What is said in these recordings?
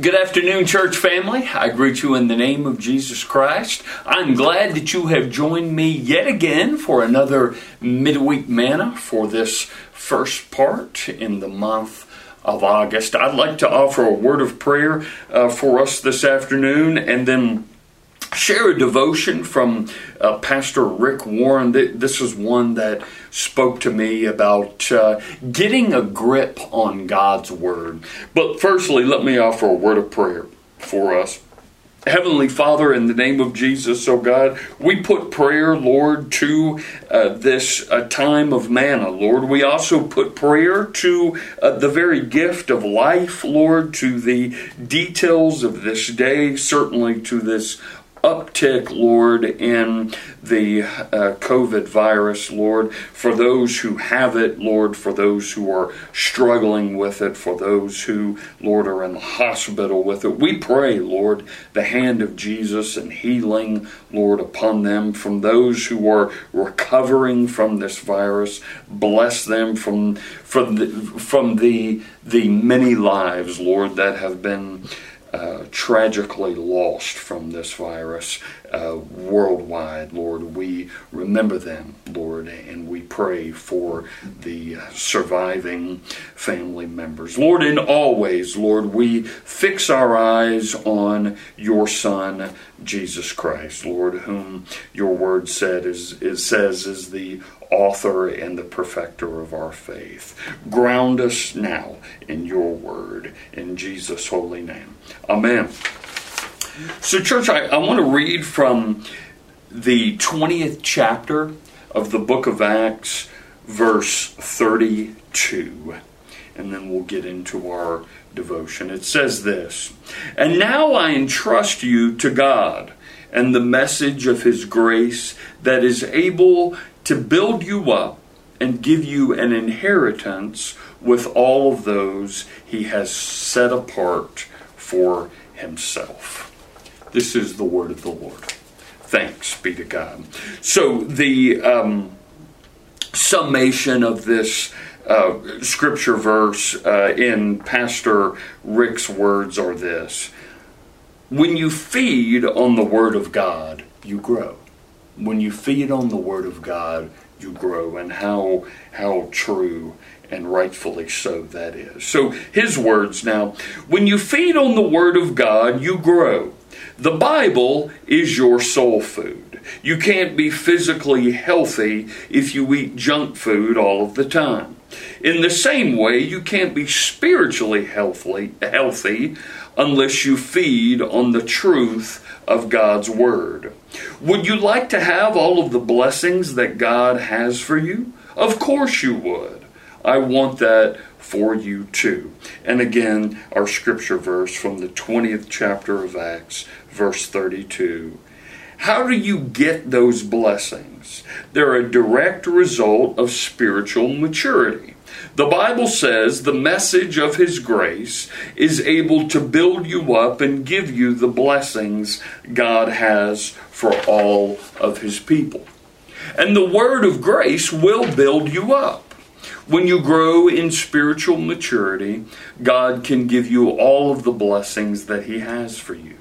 Good afternoon, church family. I greet you in the name of Jesus Christ. I'm glad that you have joined me yet again for another midweek manna for this first part in the month of August. I'd like to offer a word of prayer uh, for us this afternoon and then share a devotion from uh, Pastor Rick Warren. This is one that spoke to me about uh, getting a grip on God's Word. But firstly, let me offer a word of prayer for us. Heavenly Father, in the name of Jesus, oh God, we put prayer, Lord, to uh, this uh, time of manna, Lord. We also put prayer to uh, the very gift of life, Lord, to the details of this day, certainly to this uptick, Lord, in the uh, COVID virus, Lord, for those who have it, Lord, for those who are struggling with it, for those who, Lord, are in the hospital with it. We pray, Lord, the hand of Jesus and healing, Lord, upon them. From those who are recovering from this virus, bless them from from the from the the many lives, Lord, that have been uh, tragically lost from this virus uh, worldwide, Lord. We remember them, Lord, and we pray for the uh, surviving family members. Lord, in all ways, Lord, we fix our eyes on your Son, Jesus Christ, Lord, whom your word said is, is says is the author and the perfecter of our faith. Ground us now in your word, in Jesus' holy name. Amen. So, church, I, I want to read from the 20th chapter of the book of Acts, verse 32. And then we'll get into our devotion. It says this And now I entrust you to God and the message of his grace that is able to build you up and give you an inheritance with all of those he has set apart for himself. This is the word of the Lord. Thanks be to God. So, the um, summation of this uh, scripture verse uh, in Pastor Rick's words are this When you feed on the Word of God, you grow when you feed on the Word of God, you grow, and how how true and rightfully so that is. So his words now, when you feed on the Word of God, you grow. The Bible is your soul food. You can't be physically healthy if you eat junk food all of the time. In the same way, you can't be spiritually healthy, healthy unless you feed on the truth of God's Word. Would you like to have all of the blessings that God has for you? Of course you would. I want that for you too. And again, our scripture verse from the 20th chapter of Acts, verse 32. How do you get those blessings? They're a direct result of spiritual maturity. The Bible says the message of His grace is able to build you up and give you the blessings God has for all of His people. And the word of grace will build you up. When you grow in spiritual maturity, God can give you all of the blessings that He has for you.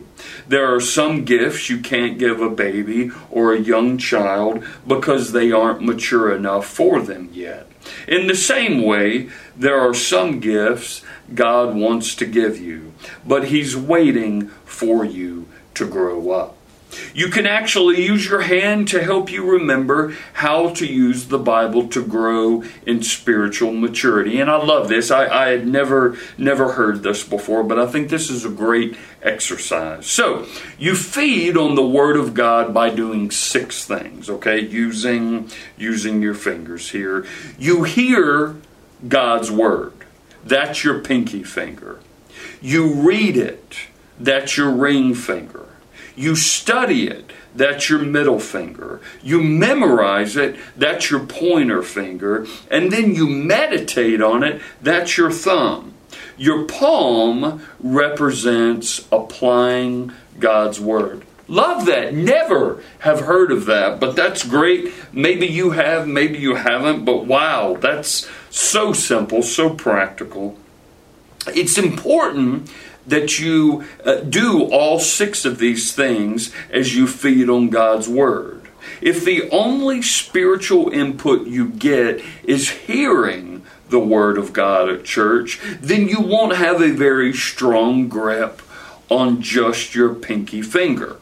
There are some gifts you can't give a baby or a young child because they aren't mature enough for them yet. In the same way, there are some gifts God wants to give you, but He's waiting for you to grow up. You can actually use your hand to help you remember how to use the Bible to grow in spiritual maturity. And I love this. I, I, had never never heard this before, but I think this is a great exercise. So you feed on the Word of God by doing six things, okay? Using using your fingers here. You hear God's Word. That's your pinky finger. You read it. That's your ring finger. You study it, that's your middle finger. You memorize it, that's your pointer finger. And then you meditate on it, that's your thumb. Your palm represents applying God's Word. Love that. Never have heard of that, but that's great. Maybe you have, maybe you haven't, but wow, that's so simple, so practical. It's important that you uh, do all six of these things as you feed on God's Word. If the only spiritual input you get is hearing the Word of God at church, then you won't have a very strong grip on just your pinky finger.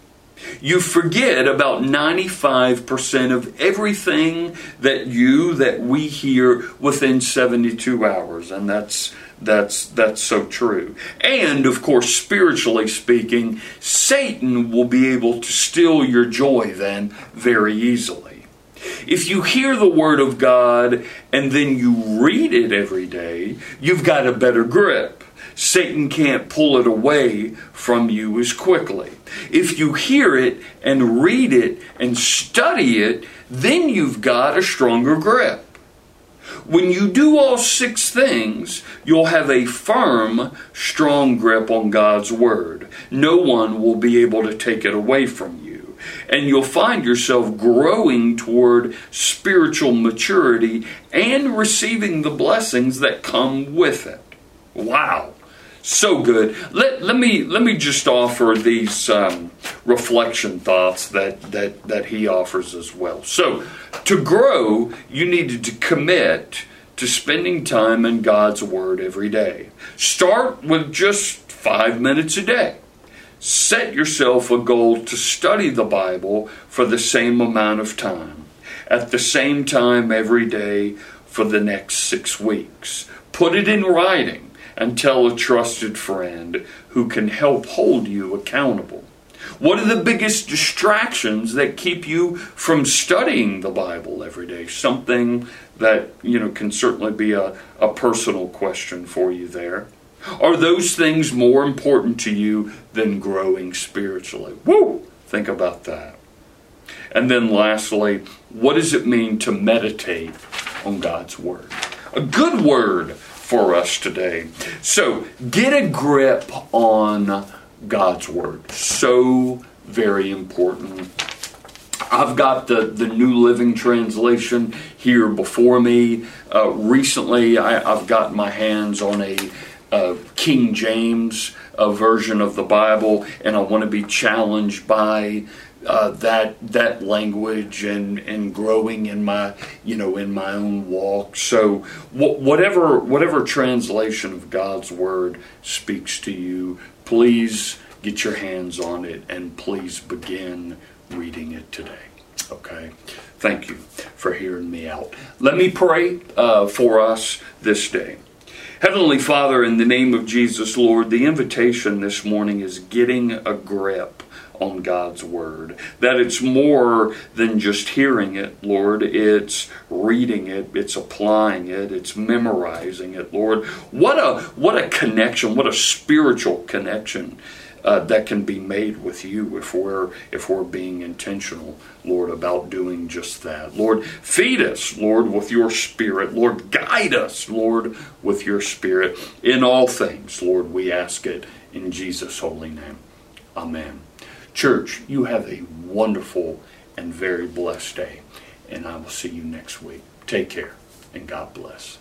You forget about 95% of everything that you, that we hear within 72 hours. And that's, that's, that's so true. And of course, spiritually speaking, Satan will be able to steal your joy then very easily. If you hear the Word of God and then you read it every day, you've got a better grip. Satan can't pull it away from you as quickly. If you hear it and read it and study it, then you've got a stronger grip. When you do all six things, you'll have a firm, strong grip on God's Word. No one will be able to take it away from you. And you'll find yourself growing toward spiritual maturity and receiving the blessings that come with it. Wow so good. Let, let me let me just offer these um, reflection thoughts that, that that he offers as well. So, to grow, you needed to commit to spending time in God's Word every day. Start with just five minutes a day. Set yourself a goal to study the Bible for the same amount of time, at the same time every day for the next six weeks. Put it in writing and tell a trusted friend who can help hold you accountable. What are the biggest distractions that keep you from studying the Bible every day? Something that, you know, can certainly be a, a personal question for you there. Are those things more important to you than growing spiritually? Woo! Think about that. And then lastly, what does it mean to meditate on God's Word? A good word for us today. So get a grip on God's Word. So very important. I've got the, the New Living Translation here before me. Uh, recently, I, have got my hands on a uh, King James uh, version of the Bible, and I want to be challenged by uh, that that language and and growing in my you know in my own walk. So wh- whatever whatever translation of God's word speaks to you, please get your hands on it and please begin reading it today. Okay. Thank you for hearing me out. Let me pray uh, for us this day. Heavenly Father, in the name of Jesus, Lord, the invitation this morning is getting a grip on God's Word. That it's more than just hearing it, Lord. It's reading it, it's applying it, it's memorizing it, Lord. What a what a connection, what a spiritual connection. Uh, that can be made with you if we're if we're being intentional, Lord, about doing just that. Lord, feed us, Lord, with your Spirit. Lord, guide us, Lord, with your Spirit in all things. Lord, we ask it in Jesus' holy name. Amen. Church, you have a wonderful and very blessed day, and I will see you next week. Take care, and God bless.